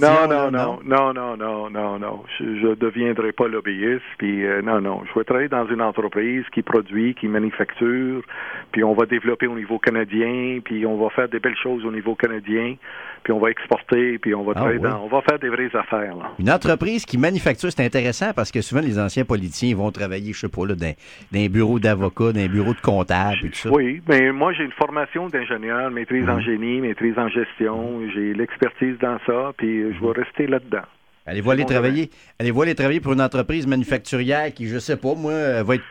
Non, non, non, non, non, non, non, non. Je ne deviendrai pas lobbyiste. Puis euh, non, non. Je vais travailler dans une entreprise qui produit, qui manufacture. Puis on va développer au niveau canadien. Puis on va faire des belles choses au niveau canadien. Puis on va exporter. Puis on va Ah, travailler oui. dans, on va faire des vraies affaires. Là. Une entreprise qui manufacture, c'est intéressant parce que souvent les anciens politiciens ils vont travailler, je sais pas, là, dans, dans un bureau d'avocat, dans un bureau de comptable et tout ça. Oui, mais moi j'ai une formation d'ingénieur, maîtrise en génie, maîtrise en gestion. J'ai l'expertise dans ça. Puis je vais rester là-dedans. Allez-vous aller travailler, allez-vous aller travailler pour une entreprise manufacturière qui, je sais pas, moi, euh, va être